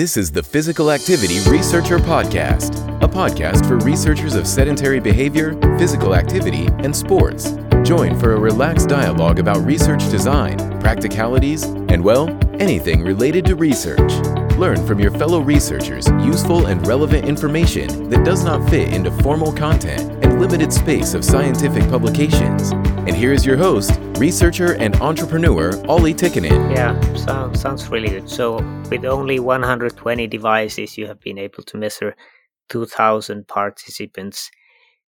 This is the Physical Activity Researcher Podcast, a podcast for researchers of sedentary behavior, physical activity, and sports. Join for a relaxed dialogue about research design, practicalities, and, well, anything related to research. Learn from your fellow researchers useful and relevant information that does not fit into formal content and limited space of scientific publications. And here is your host, researcher and entrepreneur Olli Tikkanen. Yeah, sounds sounds really good. So with only 120 devices, you have been able to measure 2,000 participants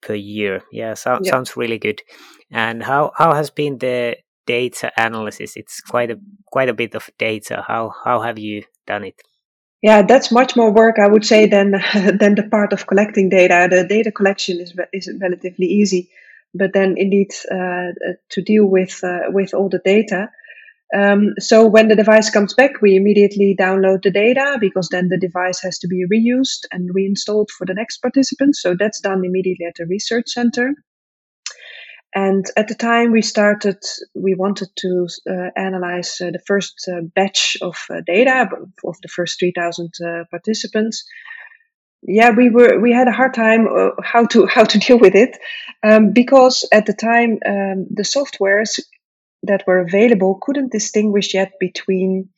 per year. Yeah, so, yeah, sounds really good. And how how has been the data analysis? It's quite a quite a bit of data. How how have you done it? Yeah, that's much more work, I would say, than than the part of collecting data. The data collection is is relatively easy, but then indeed uh, to deal with uh, with all the data. Um, so when the device comes back, we immediately download the data because then the device has to be reused and reinstalled for the next participant. So that's done immediately at the research center. And at the time we started, we wanted to uh, analyze uh, the first uh, batch of uh, data of the first 3,000 uh, participants. Yeah, we were we had a hard time uh, how to how to deal with it um, because at the time um, the softwares that were available couldn't distinguish yet between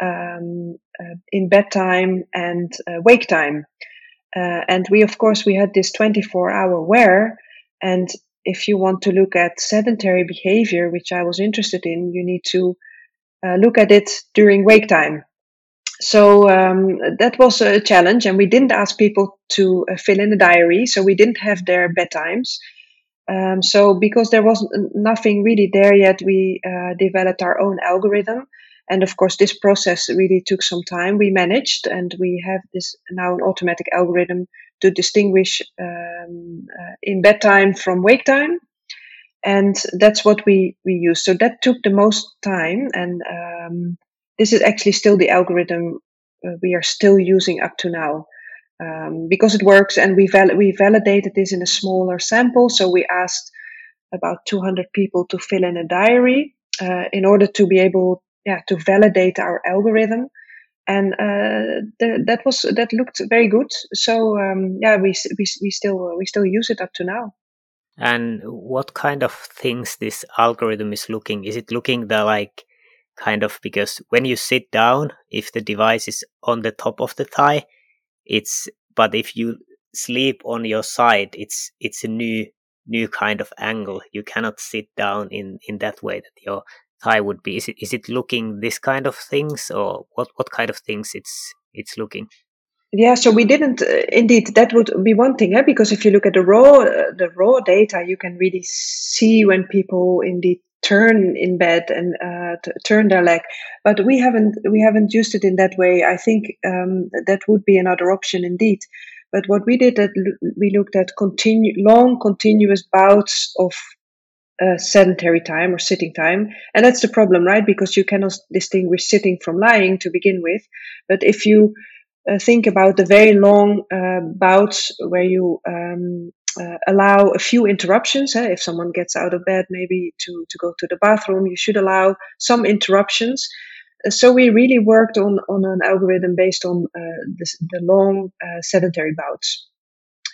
um, in bedtime and wake time. and we of course we had this 24 hour wear and if you want to look at sedentary behavior, which I was interested in, you need to uh, look at it during wake time. So um, that was a challenge, and we didn't ask people to uh, fill in a diary, so we didn't have their bedtimes. Um, so because there was nothing really there yet, we uh, developed our own algorithm. And of course, this process really took some time. We managed, and we have this now an automatic algorithm to distinguish um, uh, in bedtime from wake time. And that's what we, we use. So that took the most time. And um, this is actually still the algorithm uh, we are still using up to now. Um, because it works and we, val- we validated this in a smaller sample. So we asked about 200 people to fill in a diary uh, in order to be able yeah, to validate our algorithm and uh, th- that was that looked very good. So um, yeah, we we we still we still use it up to now. And what kind of things this algorithm is looking? Is it looking the like kind of because when you sit down, if the device is on the top of the thigh, it's but if you sleep on your side, it's it's a new new kind of angle. You cannot sit down in in that way that your thigh would be? Is it is it looking this kind of things, or what what kind of things it's it's looking? Yeah, so we didn't uh, indeed. That would be one thing, eh? because if you look at the raw uh, the raw data, you can really see when people indeed turn in bed and uh, t- turn their leg. But we haven't we haven't used it in that way. I think um, that would be another option indeed. But what we did that we looked at continue long continuous bouts of uh, sedentary time or sitting time. And that's the problem, right? Because you cannot distinguish sitting from lying to begin with. But if you uh, think about the very long uh, bouts where you um, uh, allow a few interruptions, eh? if someone gets out of bed, maybe to, to go to the bathroom, you should allow some interruptions. Uh, so we really worked on, on an algorithm based on uh, this, the long sedentary bouts.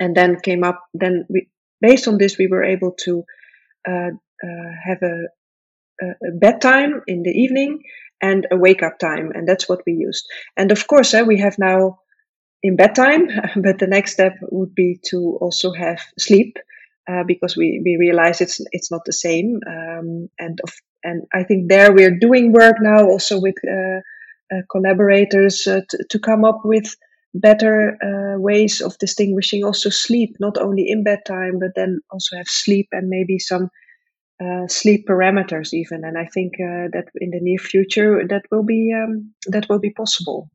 And then came up, then we, based on this, we were able to have a, a, bedtime in the evening and a wake up time, and that's what we used. And of course, uh, we have now in bedtime, but the next step would be to also have sleep. Uh, because we, we realize it's it's not the same. Um, and of, and I think there we're doing work now also with uh, uh, collaborators to, to come up with better uh, ways of distinguishing also sleep, not only in bedtime, but then also have sleep and maybe some uh, sleep parameters even. And I think uh, that in the near future that will be um, that will be possible.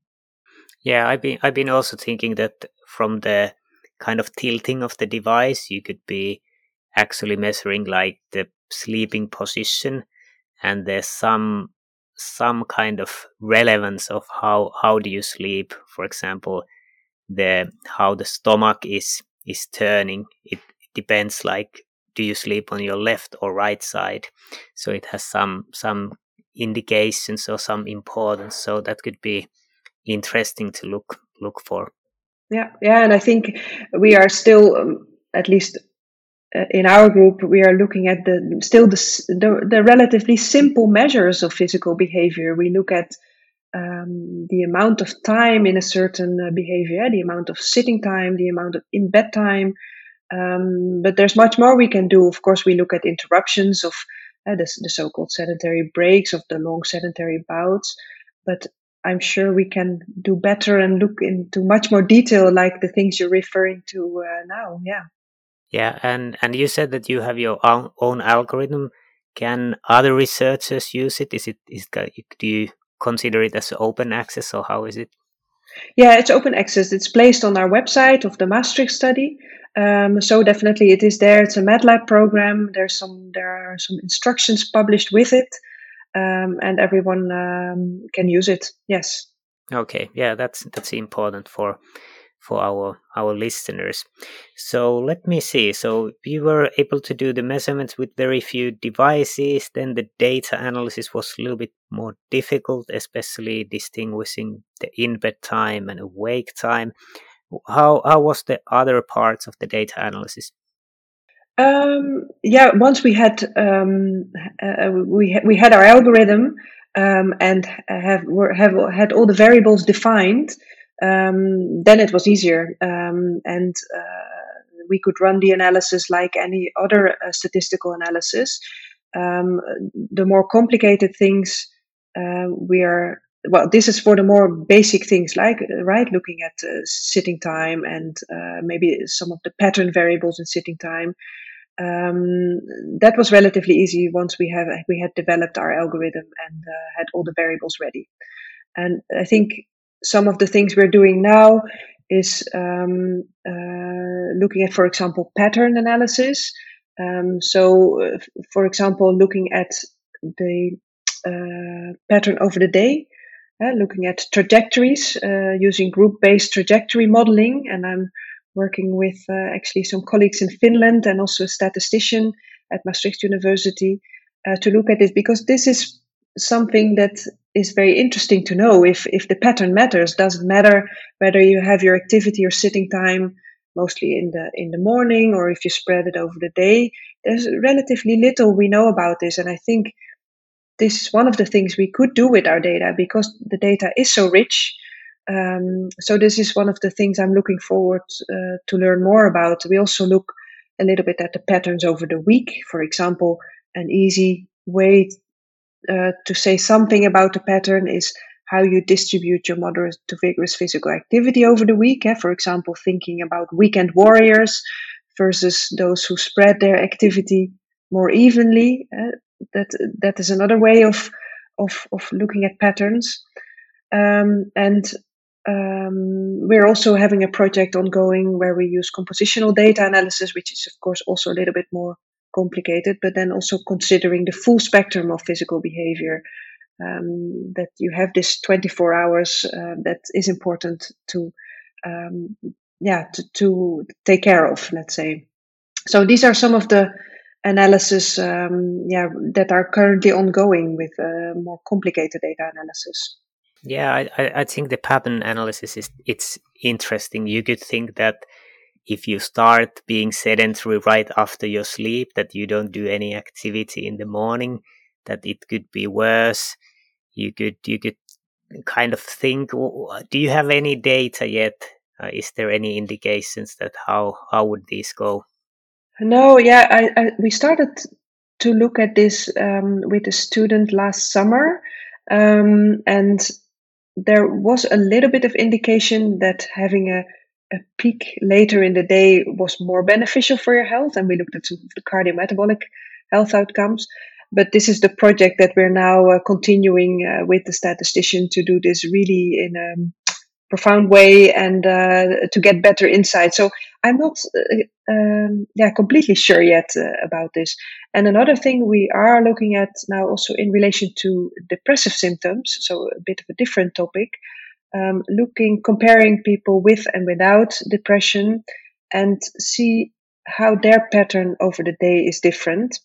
Yeah, I've been I've been also thinking that from the kind of tilting of the device, you could be actually measuring like the sleeping position, and there's some some kind of relevance of how how do you sleep? For example the how the stomach is is turning. It depends like do you sleep on your left or right side? So it has some some indications or some importance. So that could be interesting to look look for. Yeah, yeah, and I think we are still, um, at least uh, in our group, we are looking at the still the, the, the relatively simple measures of physical behavior. We look at um, the amount of time in a certain uh, behavior, the amount of sitting time, the amount of in bed time. Um, but there's much more we can do. Of course, we look at interruptions of uh, the, the so-called sedentary breaks of the long sedentary bouts. But I'm sure we can do better and look into much more detail, like the things you're referring to uh, now. Yeah. Yeah, and and you said that you have your own, own algorithm. Can other researchers use it? Is it is do you consider it as open access, or how is it? Yeah, it's open access. It's placed on our website of the Maastricht study. Um, so definitely it is there. It's a MATLAB program. There's some there are some instructions published with it um, and everyone um, can use it. Yes. Okay. Yeah, that's that's important for for our our listeners. So let me see. So we were able to do the measurements with very few devices. Then the data analysis was a little bit more difficult, especially distinguishing the in bed time and awake time. How how was the other parts of the data analysis? Um, yeah, once we had um, uh, we we had our algorithm um, and have were, have had all the variables defined, um, then it was easier, um, and uh, we could run the analysis like any other uh, statistical analysis. Um, the more complicated things uh, we are well this is for the more basic things like right looking at uh, sitting time and uh, maybe some of the pattern variables in sitting time um, that was relatively easy once we have we had developed our algorithm and uh, had all the variables ready. And I think some of the things we're doing now is um, uh, looking at, for example, pattern analysis. Um, so, uh, for example, looking at the uh, pattern over the day, uh, looking at trajectories uh, using group-based trajectory modeling, and I'm working with uh, actually some colleagues in Finland and also a statistician at Maastricht University to look at this because this is something that is very interesting to know if if the pattern matters doesn't matter whether you have your activity or sitting time mostly in the in the morning or if you spread it over the day there's relatively little we know about this and i think this is one of the things we could do with our data because the data is so rich um, so this is one of the things I'm looking forward uh, to learn more about. We also look a little bit at the patterns over the week. For example, an easy way uh, to say something about the pattern is how you distribute your moderate to vigorous physical activity over the week. Eh? For example, thinking about weekend warriors versus those who spread their activity more evenly. Eh? That that is another way of of of looking at patterns. Um, and um, we're also having a project ongoing where we use compositional data analysis, which is, of course, also a little bit more complicated, but then also considering the full spectrum of physical behavior. Um, that you have this 24 hours uh, that is important to, um, yeah, to, to, take care of, let's say. So these are some of the analysis, um, yeah, that are currently ongoing with uh, more complicated data analysis. Yeah, I, I think the pattern analysis is it's interesting. You could think that if you start being sedentary right after your sleep, that you don't do any activity in the morning, that it could be worse. You could you could kind of think. Do you have any data yet? Uh, is there any indications that how how would these go? No, yeah, I, I we started to look at this um, with a student last summer, um, and there was a little bit of indication that having a, a peak later in the day was more beneficial for your health. And we looked at some of the cardiometabolic health outcomes. But this is the project that we're now uh, continuing uh, with the statistician to do this really in a profound way and uh, to get better insight. So I'm not, uh, um, yeah, completely sure yet uh, about this. And another thing we are looking at now, also in relation to depressive symptoms, so a bit of a different topic, um, looking, comparing people with and without depression, and see how their pattern over the day is different.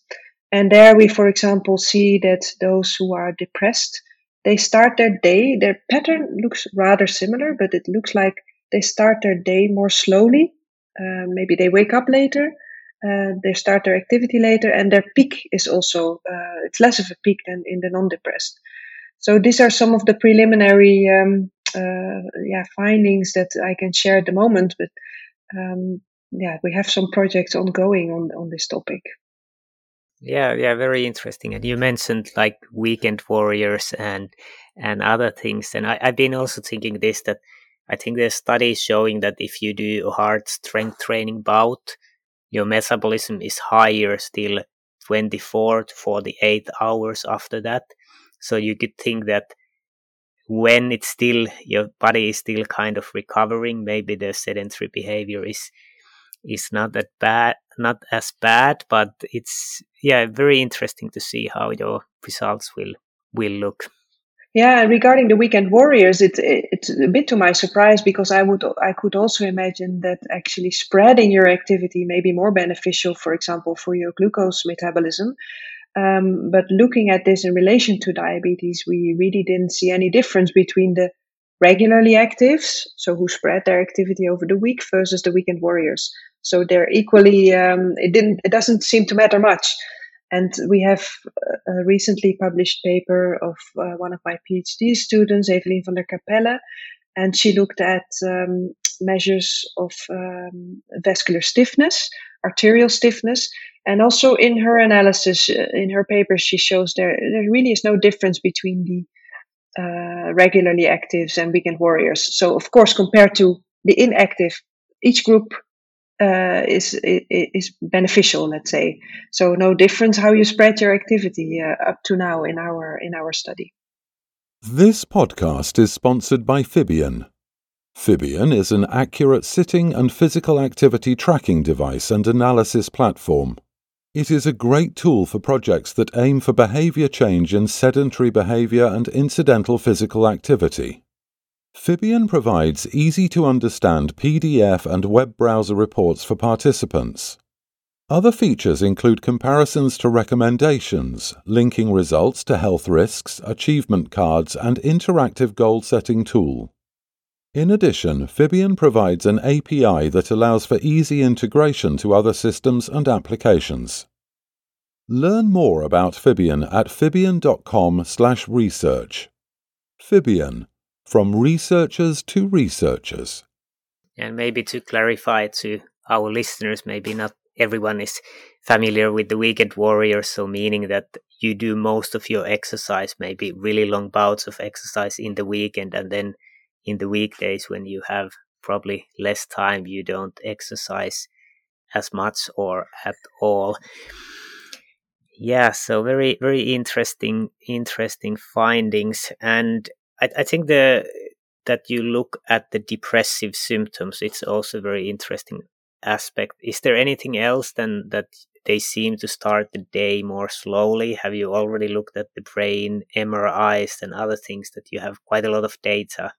And there we, for example, see that those who are depressed they start their day. Their pattern looks rather similar, but it looks like they start their day more slowly. Uh, maybe they wake up later. Uh, they start their activity later, and their peak is also uh, it's less of a peak than in the non-depressed. So these are some of the preliminary um, yeah findings that I can share at the moment. But um, yeah, we have some projects ongoing on on this topic. Yeah, yeah, very interesting. And you mentioned like weekend warriors and and other things. And I, I've been also thinking this that I think there's studies showing that if you do a hard strength training bout, your metabolism is higher still 24 to 48 hours after that. So you could think that when it's still your body is still kind of recovering, maybe the sedentary behavior is is not that bad, not as bad, but it's yeah very interesting to see how your results will will look. Yeah, regarding the weekend warriors, it's it's a bit to my surprise because I would I could also imagine that actually spreading your activity may be more beneficial, for example, for your glucose metabolism. Um, but looking at this in relation to diabetes, we really didn't see any difference between the regularly actives, so who spread their activity over the week, versus the weekend warriors. So they're equally. Um, it didn't. It doesn't seem to matter much. And we have a recently published paper of uh, one of my PhD students, Evelyn van der Capelle, and she looked at um, measures of um, vascular stiffness, arterial stiffness, and also in her analysis, uh, in her paper, she shows there there really is no difference between the uh, regularly actives and weekend warriors. So, of course, compared to the inactive, each group uh, is is beneficial. Let's say so. No difference how you spread your activity uh, up to now in our in our study. This podcast is sponsored by Fibion. Fibion is an accurate sitting and physical activity tracking device and analysis platform. It is a great tool for projects that aim for behavior change in sedentary behavior and incidental physical activity. Fibion provides easy to understand PDF and web browser reports for participants. Other features include comparisons to recommendations, linking results to health risks, achievement cards, and interactive goal setting tool. In addition, Fibion provides an API that allows for easy integration to other systems and applications. Learn more about Fibion at fibion.com/research. Fibion from researchers to researchers. And maybe to clarify to our listeners, maybe not everyone is familiar with the weekend warrior, so meaning that you do most of your exercise, maybe really long bouts of exercise in the weekend, and then in the weekdays when you have probably less time, you don't exercise as much or at all. Yeah, so very very interesting interesting findings, and I, I think the that you look at the depressive symptoms. It's also a very interesting aspect. Is there anything else than that they seem to start the day more slowly? Have you already looked at the brain MRIs and other things that you have quite a lot of data?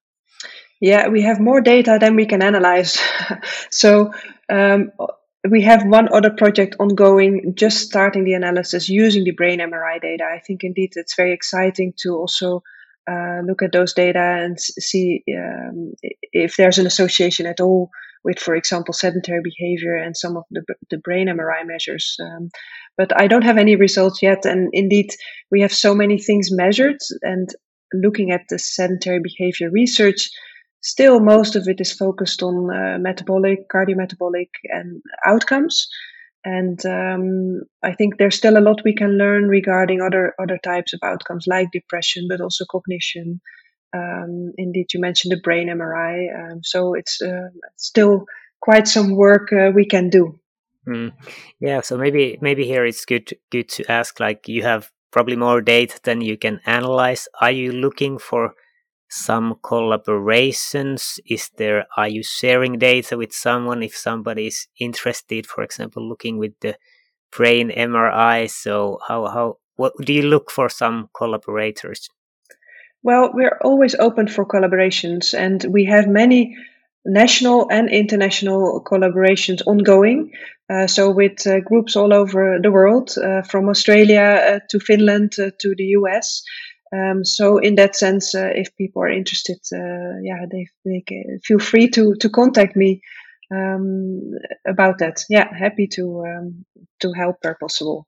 Yeah, we have more data than we can analyze. so um, we have one other project ongoing, just starting the analysis using the brain MRI data. I think indeed it's very exciting to also uh, look at those data and see um, if there's an association at all with, for example, sedentary behavior and some of the, the brain MRI measures. Um, but I don't have any results yet. And indeed, we have so many things measured and looking at the sedentary behavior research, still most of it is focused on uh, metabolic, cardiometabolic, and outcomes. And um, I think there's still a lot we can learn regarding other other types of outcomes like depression, but also cognition. Um, indeed, you mentioned the brain MRI. Um, so it's uh, still quite some work uh, we can do. Mm. Yeah. So maybe maybe here it's good good to ask. Like you have probably more data than you can analyze. Are you looking for some collaborations? Is there are you sharing data with someone if somebody is interested, for example, looking with the brain MRI? So how how what do you look for some collaborators? Well, we're always open for collaborations, and we have many national and international collaborations ongoing. Uh, so with uh, groups all over the world, uh, from Australia uh, to Finland uh, to the US. Um, so in that sense, uh, if people are interested, uh, yeah, they, they feel free to to contact me um, about that. Yeah, happy to um, to help where possible.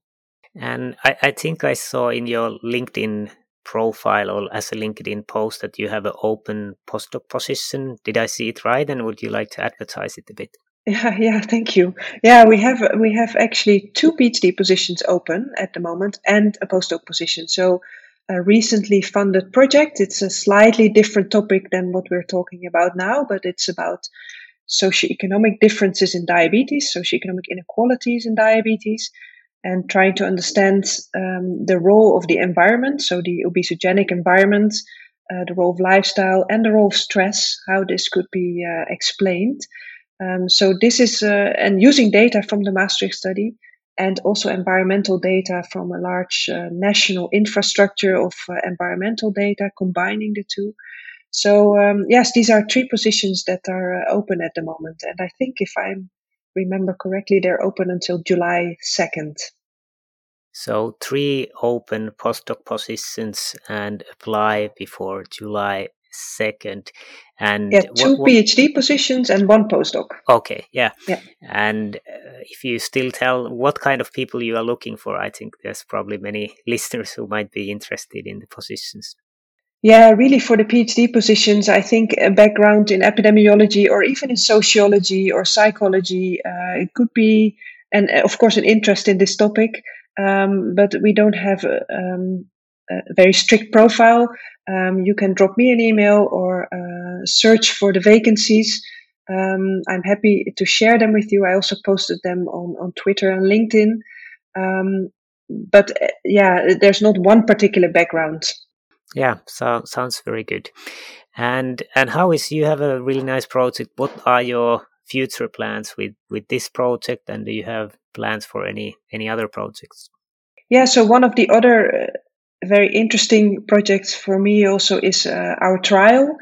And I, I think I saw in your LinkedIn profile or as a LinkedIn post that you have an open postdoc position. Did I see it right? And would you like to advertise it a bit? Yeah, yeah, thank you. Yeah, we have we have actually two PhD positions open at the moment and a postdoc position. So a recently funded project. It's a slightly different topic than what we're talking about now, but it's about socioeconomic differences in diabetes, socioeconomic inequalities in diabetes, and trying to understand um, the role of the environment, so the obesogenic environment, uh, the role of lifestyle, and the role of stress, how this could be uh, explained. Um, so this is, uh, and using data from the Maastricht study and also environmental data from a large uh, national infrastructure of uh, environmental data, combining the two. So um, yes, these are three positions that are uh, open at the moment, and I think if I remember correctly, they're open until July second. So three open postdoc positions and apply before July second. And yeah, two what, what, PhD positions and one postdoc. Okay, yeah. yeah. And uh, if you still tell what kind of people you are looking for, I think there's probably many listeners who might be interested in the positions. Yeah, really for the PhD positions, I think a background in epidemiology or even in sociology or psychology, uh, it could be, and uh, of course, an interest in this topic. Um, but we don't have um, a very strict profile. Um, you can drop me an email or uh, search for the vacancies. Um, I'm happy to share them with you. I also posted them on, on Twitter and LinkedIn. Um, but uh, yeah, there's not one particular background. Yeah, so sounds very good. And and how is you have a really nice project? What are your future plans with with this project, and do you have plans for any any other projects? Yeah, so one of the other uh, very interesting projects for me also is uh, our trial.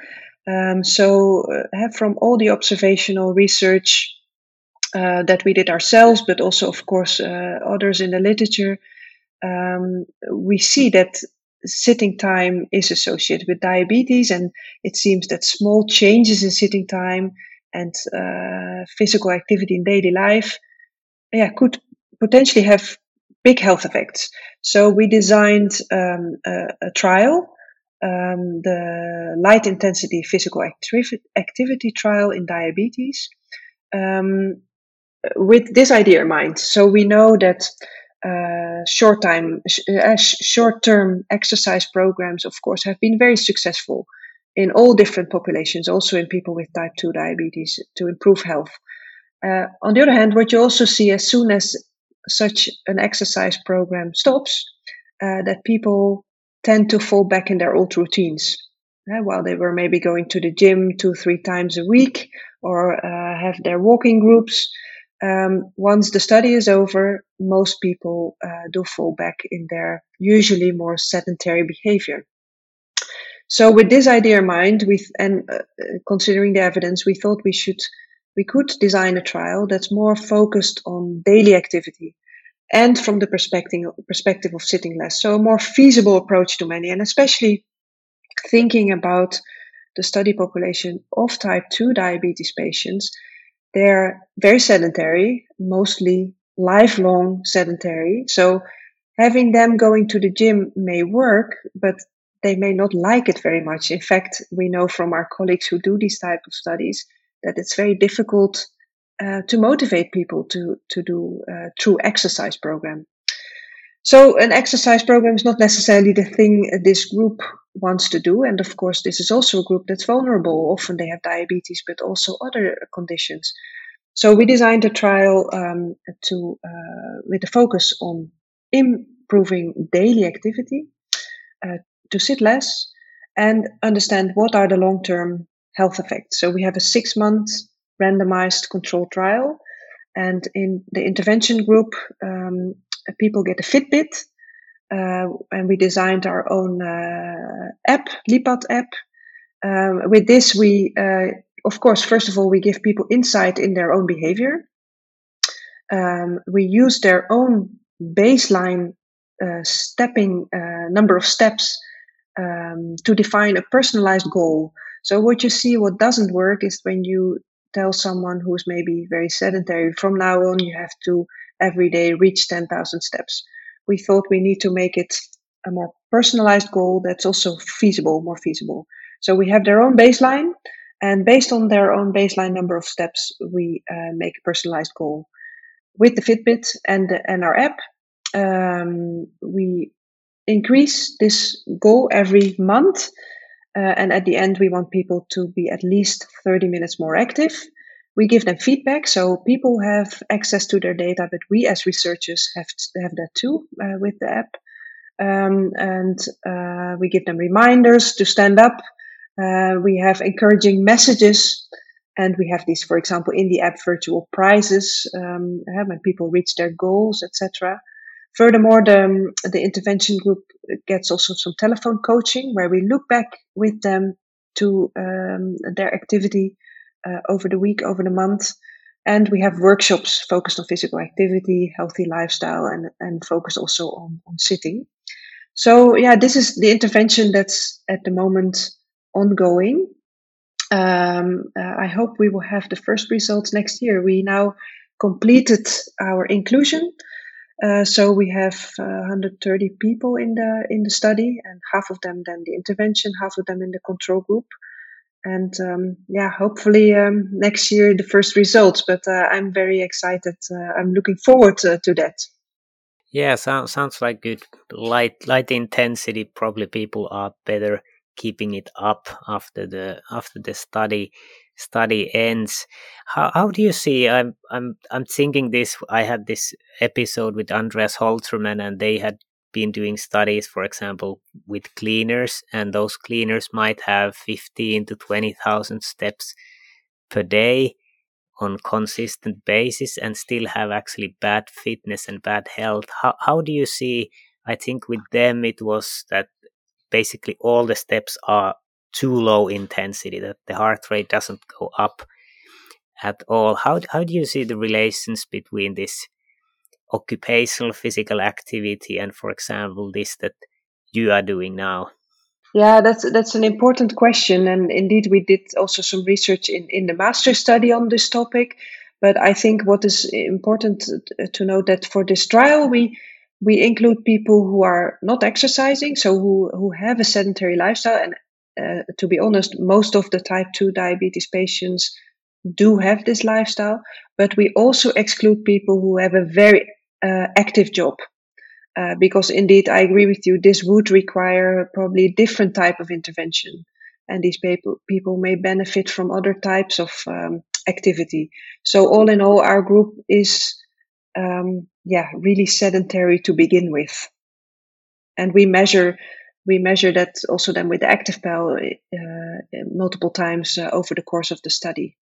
Um, so, uh, from all the observational research uh, that we did ourselves, but also, of course, uh, others in the literature, um, we see that sitting time is associated with diabetes, and it seems that small changes in sitting time and uh, physical activity in daily life, yeah, could potentially have big health effects. So we designed um, a, a, trial, um, the light intensity physical acti- activity trial in diabetes, um, with this idea in mind. So we know that uh, short time, uh, short term exercise programs, of course, have been very successful in all different populations, also in people with type 2 diabetes, to improve health. Uh, on the other hand, what you also see as soon as such an exercise program stops, uh, that people tend to fall back in their old routines. While they were maybe going to the gym two, three times a week or uh, have their walking groups, um, once the study is over, most people uh, do fall back in their usually more sedentary behavior. So, with this idea in mind, we and uh, considering the evidence, we thought we should we could design a trial that's more focused on daily activity and from the perspective, perspective of sitting less. So a more feasible approach to many, and especially thinking about the study population of type 2 diabetes patients. They're very sedentary, mostly lifelong sedentary. So having them going to the gym may work, but they may not like it very much. In fact, we know from our colleagues who do these type of studies that it's very difficult uh, to motivate people to to do uh, true exercise program. So an exercise program is not necessarily the thing this group wants to do, and of course this is also a group that's vulnerable. Often they have diabetes, but also other conditions. So we designed a trial um, to uh, with a focus on improving daily activity, uh, to sit less, and understand what are the long term health effects. So we have a six month randomized controlled trial. And in the intervention group, um, people get a Fitbit. Uh, and we designed our own uh, app, Lipat app. Um, with this, we, uh, of course, first of all, we give people insight in their own behavior. Um, we use their own baseline uh, stepping uh, number of steps um, to define a personalized goal. So what you see, what doesn't work is when you tell someone who's maybe very sedentary, from now on you have to every day reach 10,000 steps. We thought we need to make it a more personalized goal that's also feasible, more feasible. So we have their own baseline, and based on their own baseline number of steps, we uh, make a personalized goal. With the Fitbit and, the, and our app, um, we increase this goal every month. Uh, and at the end, we want people to be at least 30 minutes more active. We give them feedback, so people have access to their data, but we as researchers have to have that too uh, with the app. Um, and uh, we give them reminders to stand up. Uh, we have encouraging messages, and we have these, for example, in the app, virtual prizes um, when people reach their goals, etc. Furthermore, the, the intervention group gets also some telephone coaching where we look back with them to um, their activity uh, over the week, over the month. And we have workshops focused on physical activity, healthy lifestyle, and, and focus also on, on sitting. So, yeah, this is the intervention that's at the moment ongoing. Um, uh, I hope we will have the first results next year. We now completed our inclusion uh, so we have uh, 130 people in the in the study, and half of them then the intervention, half of them in the control group. And um, yeah, hopefully um, next year the first results. But uh, I'm very excited. Uh, I'm looking forward to, to that. Yeah, sounds sounds like good. Light light intensity. Probably people are better keeping it up after the after the study study ends. How how do you see? I'm I'm I'm thinking this. I had this episode with Andreas Holtermann, and they had been doing studies, for example, with cleaners, and those cleaners might have fifteen to twenty thousand steps per day on consistent basis and still have actually bad fitness and bad health how, how do you see i think with them it was that basically all the steps are too low intensity, that the heart rate doesn't go up at all. How, how do you see the relations between this occupational physical activity and, for example, this that you are doing now? Yeah, that's that's an important question, and indeed we did also some research in in the Maastricht study on this topic. But I think what is important to note that for this trial we we include people who are not exercising, so who who have a sedentary lifestyle and uh, to be honest, most of the type 2 diabetes patients do have this lifestyle, but we also exclude people who have a very uh, active job. Uh, because indeed, I agree with you, this would require probably a different type of intervention. And these people, people may benefit from other types of um, activity. So all in all, our group is, um, yeah, really sedentary to begin with. And we measure we measure that also then with the activPAL uh, multiple times uh, over the course of the study.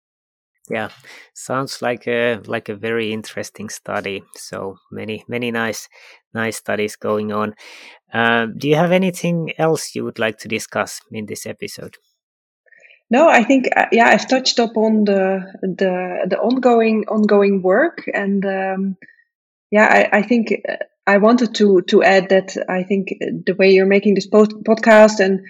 Yeah, sounds like a like a very interesting study. So many many nice nice studies going on. Uh, do you have anything else you would like to discuss in this episode? No, I think uh, yeah, I've touched upon the the the ongoing ongoing work, and um, yeah, I, I think uh, I wanted to to add that I think the way you're making this podcast and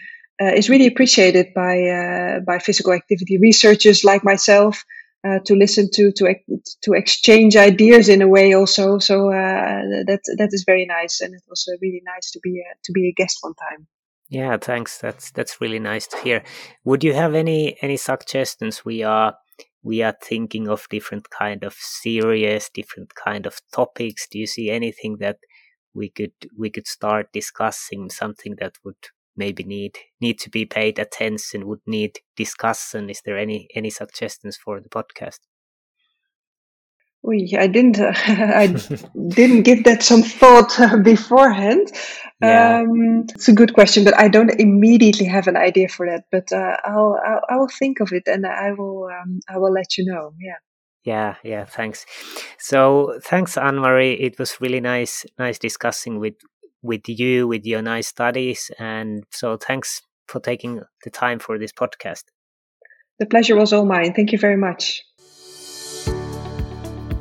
uh, is really appreciated by uh, by physical activity researchers like myself uh, to listen to to to exchange ideas in a way also. So uh, that that is very nice, and it was uh, really nice to be a, to be a guest one time. Yeah, thanks. That's that's really nice to hear. Would you have any any suggestions? We are we are thinking of different kind of series, different kind of topics. Do you see anything that we could we could start discussing something that would maybe need need to be paid attention, would need discussion? Is there any any suggestions for the podcast? I didn't. Uh, I didn't give that some thought uh, beforehand. Yeah. Um, it's a good question, but I don't immediately have an idea for that. But uh, I'll, I'll, I will think of it, and I will um, I will let you know. Yeah. Yeah, yeah. Thanks. So thanks, Anne Marie. It was really nice, nice discussing with with you, with your nice studies, and so thanks for taking the time for this podcast. The pleasure was all mine. Thank you very much.